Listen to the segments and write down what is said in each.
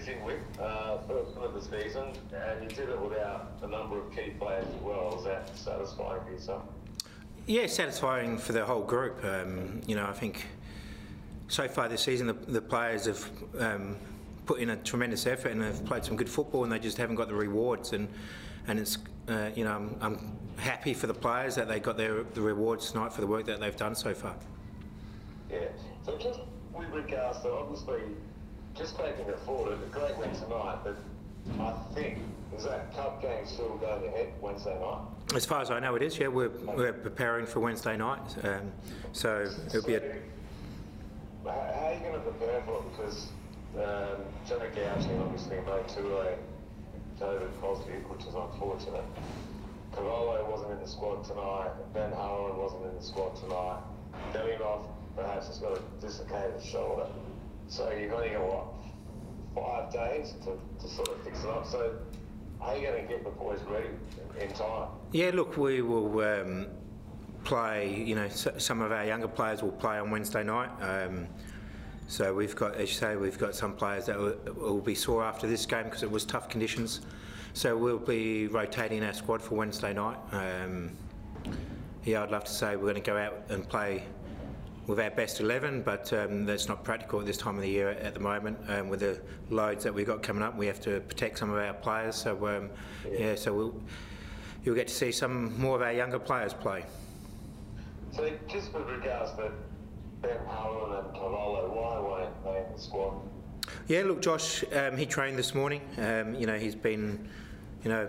convincing win uh, win of the season, and you did it without a number of key players as well. Is that satisfying for yourself? Yeah, satisfying for the whole group. Um, you know, I think so far this season the, the players have um, put in a tremendous effort and have played some good football, and they just haven't got the rewards. And and it's uh, you know I'm, I'm, happy for the players that they got their the rewards tonight for the work that they've done so far. Yeah. So just with regards to obviously just taking it forward, a great win tonight, but I think is that cup game still going ahead Wednesday night? As far as I know, it is. Yeah, we're, we're preparing for Wednesday night, um, so it'll be a. How are you going to prepare for it? Because um, Janet Gouching obviously made two a COVID positive, which is unfortunate. Cavallo wasn't in the squad tonight. Ben Halloran wasn't in the squad tonight. Delianov perhaps has got a dislocated shoulder. So you've only got what five days to, to sort of fix it up. So are you going to get the boys ready in time? Yeah, look, we will um, play. You know, some of our younger players will play on Wednesday night. Um, so we've got, as you say, we've got some players that will, will be sore after this game because it was tough conditions. So we'll be rotating our squad for Wednesday night. Um, yeah, I'd love to say we're going to go out and play with our best 11, but um, that's not practical at this time of the year at the moment. Um, with the loads that we've got coming up, we have to protect some of our players. So um, yeah. yeah, so we'll, you'll get to see some more of our younger players play. So just with regards to Ben Halloran and Cavallo, why weren't they in the squad? Yeah, look, Josh, um, he trained this morning. Um, you know, he's been, you know,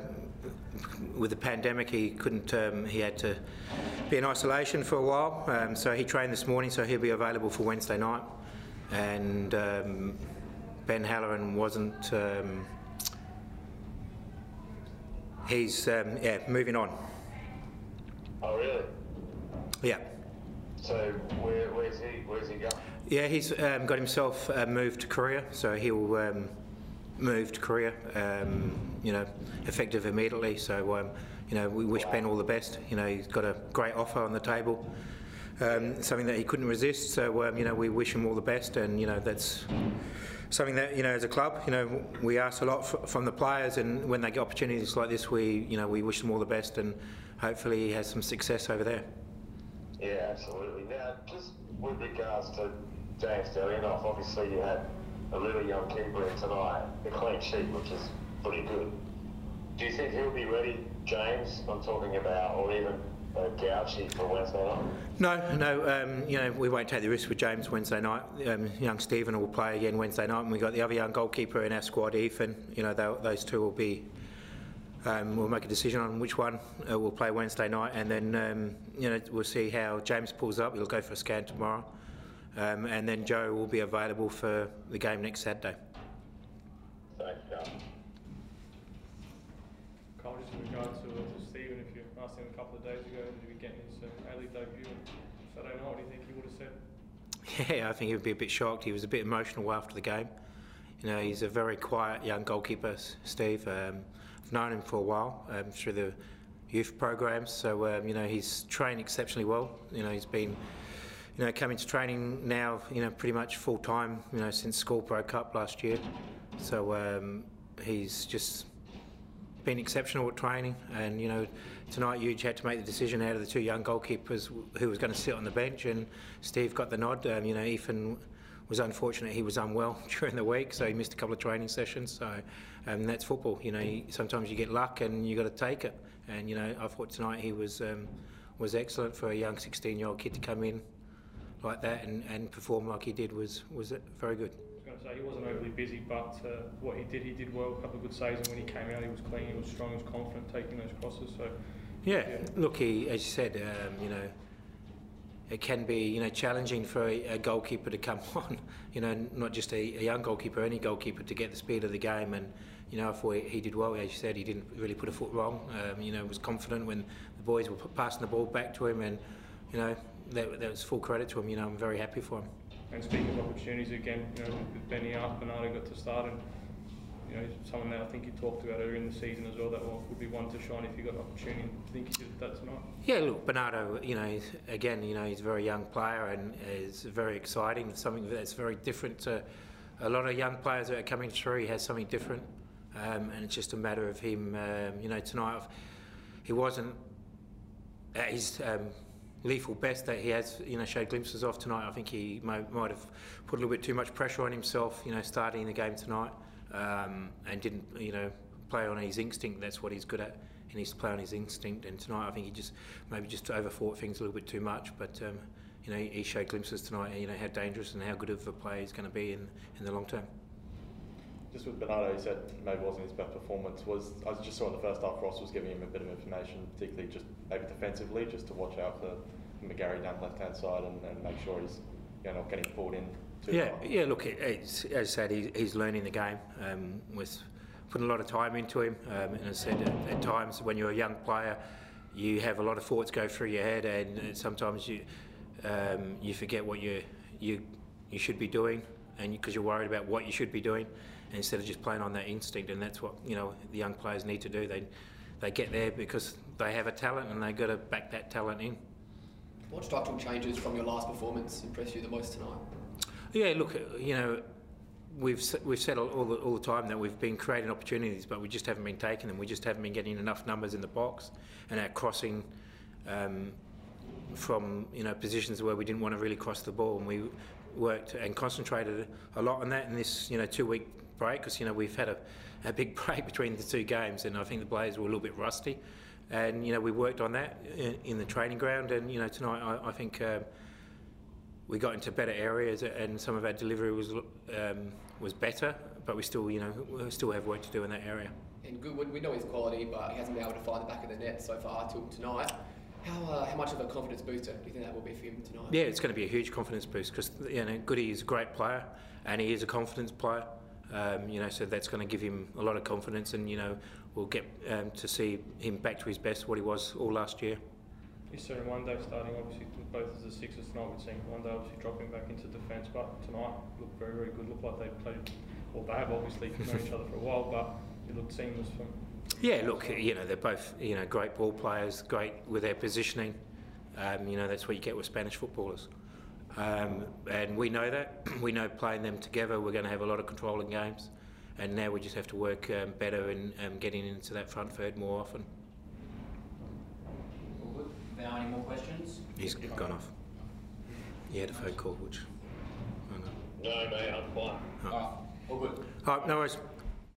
with the pandemic, he couldn't. Um, he had to be in isolation for a while. Um, so he trained this morning, so he'll be available for Wednesday night. And um, Ben Halloran wasn't. Um, he's yeah moving on. Oh really? Yeah. So where, where's he? Where's he going? Yeah, he's um, got himself uh, moved to Korea, so he'll um, move to Korea. Um, you know, effective immediately. So um, you know, we wish. Ben all the best. You know, he's got a great offer on the table, um, something that he couldn't resist. So um, you know, we wish him all the best, and you know, that's something that you know as a club you know we ask a lot from the players and when they get opportunities like this we you know we wish them all the best and hopefully he has some success over there yeah, absolutely. Now, just with regards to James Delianov, obviously you had a really young keeper tonight, a clean sheet, which is pretty good. Do you think he'll be ready, James? I'm talking about, or even uh, for Wednesday night? No, no. Um, you know, we won't take the risk with James Wednesday night. Um, young Stephen will play again Wednesday night, and we've got the other young goalkeeper in our squad, Ethan. You know, those two will be um, we'll make a decision on which one uh, we'll play Wednesday night, and then um, you know we'll see how James pulls up. He'll go for a scan tomorrow, um, and then Joe will be available for the game next Saturday. Thanks, Carl. Carl, just in regards to, to Stephen, if you asked him a couple of days ago, did he get his uh, A-League debut on Saturday night, what Yeah, I think he would be a bit shocked. He was a bit emotional after the game. You know, he's a very quiet young goalkeeper, Steve. Um, I've known him for a while um, through the youth programs, so um, you know he's trained exceptionally well. You know, he's been you know coming to training now, you know, pretty much full time. You know, since school broke up last year, so um, he's just been exceptional at training. And you know, tonight Huge had to make the decision out of the two young goalkeepers who was going to sit on the bench, and Steve got the nod. Um, you know, Ethan was unfortunate he was unwell during the week, so he missed a couple of training sessions. So um, that's football. You know, sometimes you get luck and you got to take it. And you know, I thought tonight he was um, was excellent for a young 16-year-old kid to come in like that and, and perform like he did was was very good. I was going to say he wasn't overly busy, but uh, what he did, he did well. A couple of good saves, and when he came out, he was clean, he was strong, he was confident taking those crosses. So yeah, yeah. look, he as you said, um, you know it can be you know challenging for a, a, goalkeeper to come on. You know, not just a, a, young goalkeeper, any goalkeeper to get the speed of the game. And you know, if we, he did well, as you said, he didn't really put a foot wrong. Um, you know, was confident when the boys were passing the ball back to him, and you know that, that was full credit to him. You know, I'm very happy for him. And speaking of opportunities again, you know, with Benny up, Bernardo got to start and you know, someone that I think you talked about earlier in the season as well that would be one to shine if you got an opportunity. I think you did that tonight. Yeah, look, Bernardo, you know, again, you know, he's a very young player and is very exciting. It's something that's very different to a lot of young players that are coming through. He has something different, um, and it's just a matter of him. Um, you know, tonight he wasn't at his um, lethal best that he has. You know, showed glimpses of tonight. I think he might, might have put a little bit too much pressure on himself. You know, starting the game tonight, um, and didn't you know play on his instinct. That's what he's good at. He needs to play on his instinct. And tonight, I think he just maybe just overthought things a little bit too much. But um, you know, he, he showed glimpses tonight. You know how dangerous and how good of a player he's going to be in in the long term. Just with Bernardo, he said maybe wasn't his best performance. Was I just saw in the first half Ross was giving him a bit of information, particularly just maybe defensively, just to watch out for McGarry down the left hand side and, and make sure he's you know not getting pulled in. Too Yeah, far. yeah. Look, it, as I said, he, he's learning the game. Um, with putting a lot of time into him, um, and I said, at, at times when you're a young player, you have a lot of thoughts go through your head, and sometimes you um, you forget what you you you should be doing, and because you, are worried about what you should be doing, instead of just playing on that instinct. And that's what you know the young players need to do. They they get there because they have a talent, and they've got to back that talent in. What structural changes from your last performance impressed you the most tonight? Yeah, look, you know, we've we've said all, all, the, all the time that we've been creating opportunities, but we just haven't been taking them. We just haven't been getting enough numbers in the box, and our crossing um, from you know positions where we didn't want to really cross the ball, and we worked and concentrated a lot on that in this you know two week break because you know we've had a, a big break between the two games, and I think the players were a little bit rusty, and you know we worked on that in, in the training ground, and you know tonight I, I think. Um, we got into better areas and some of our delivery was um, was better, but we still, you know, we still have work to do in that area. And Goodwin, we know his quality, but he hasn't been able to find the back of the net so far till tonight. How, uh, how much of a confidence booster do you think that will be for him tonight? Yeah, it's going to be a huge confidence boost because you know Goody is a great player and he is a confidence player. Um, you know, so that's going to give him a lot of confidence, and you know, we'll get um, to see him back to his best, what he was all last year. You saw him Juande starting, obviously, both as the Sixers tonight. We've seen Juande obviously dropping back into defence, but tonight looked very, very good. Looked like they played, well, they have obviously known each other for a while, but it looked seamless from. Yeah, look, you know, they're both, you know, great ball players, great with their positioning. Um, you know, that's what you get with Spanish footballers. Um, and we know that. we know playing them together, we're going to have a lot of controlling games. And now we just have to work um, better in um, getting into that front third more often. All good. Val, any more questions? He's gone off. He had a phone call, which. I know. No, mate, I'm fine. All right. All good. All right, no worries.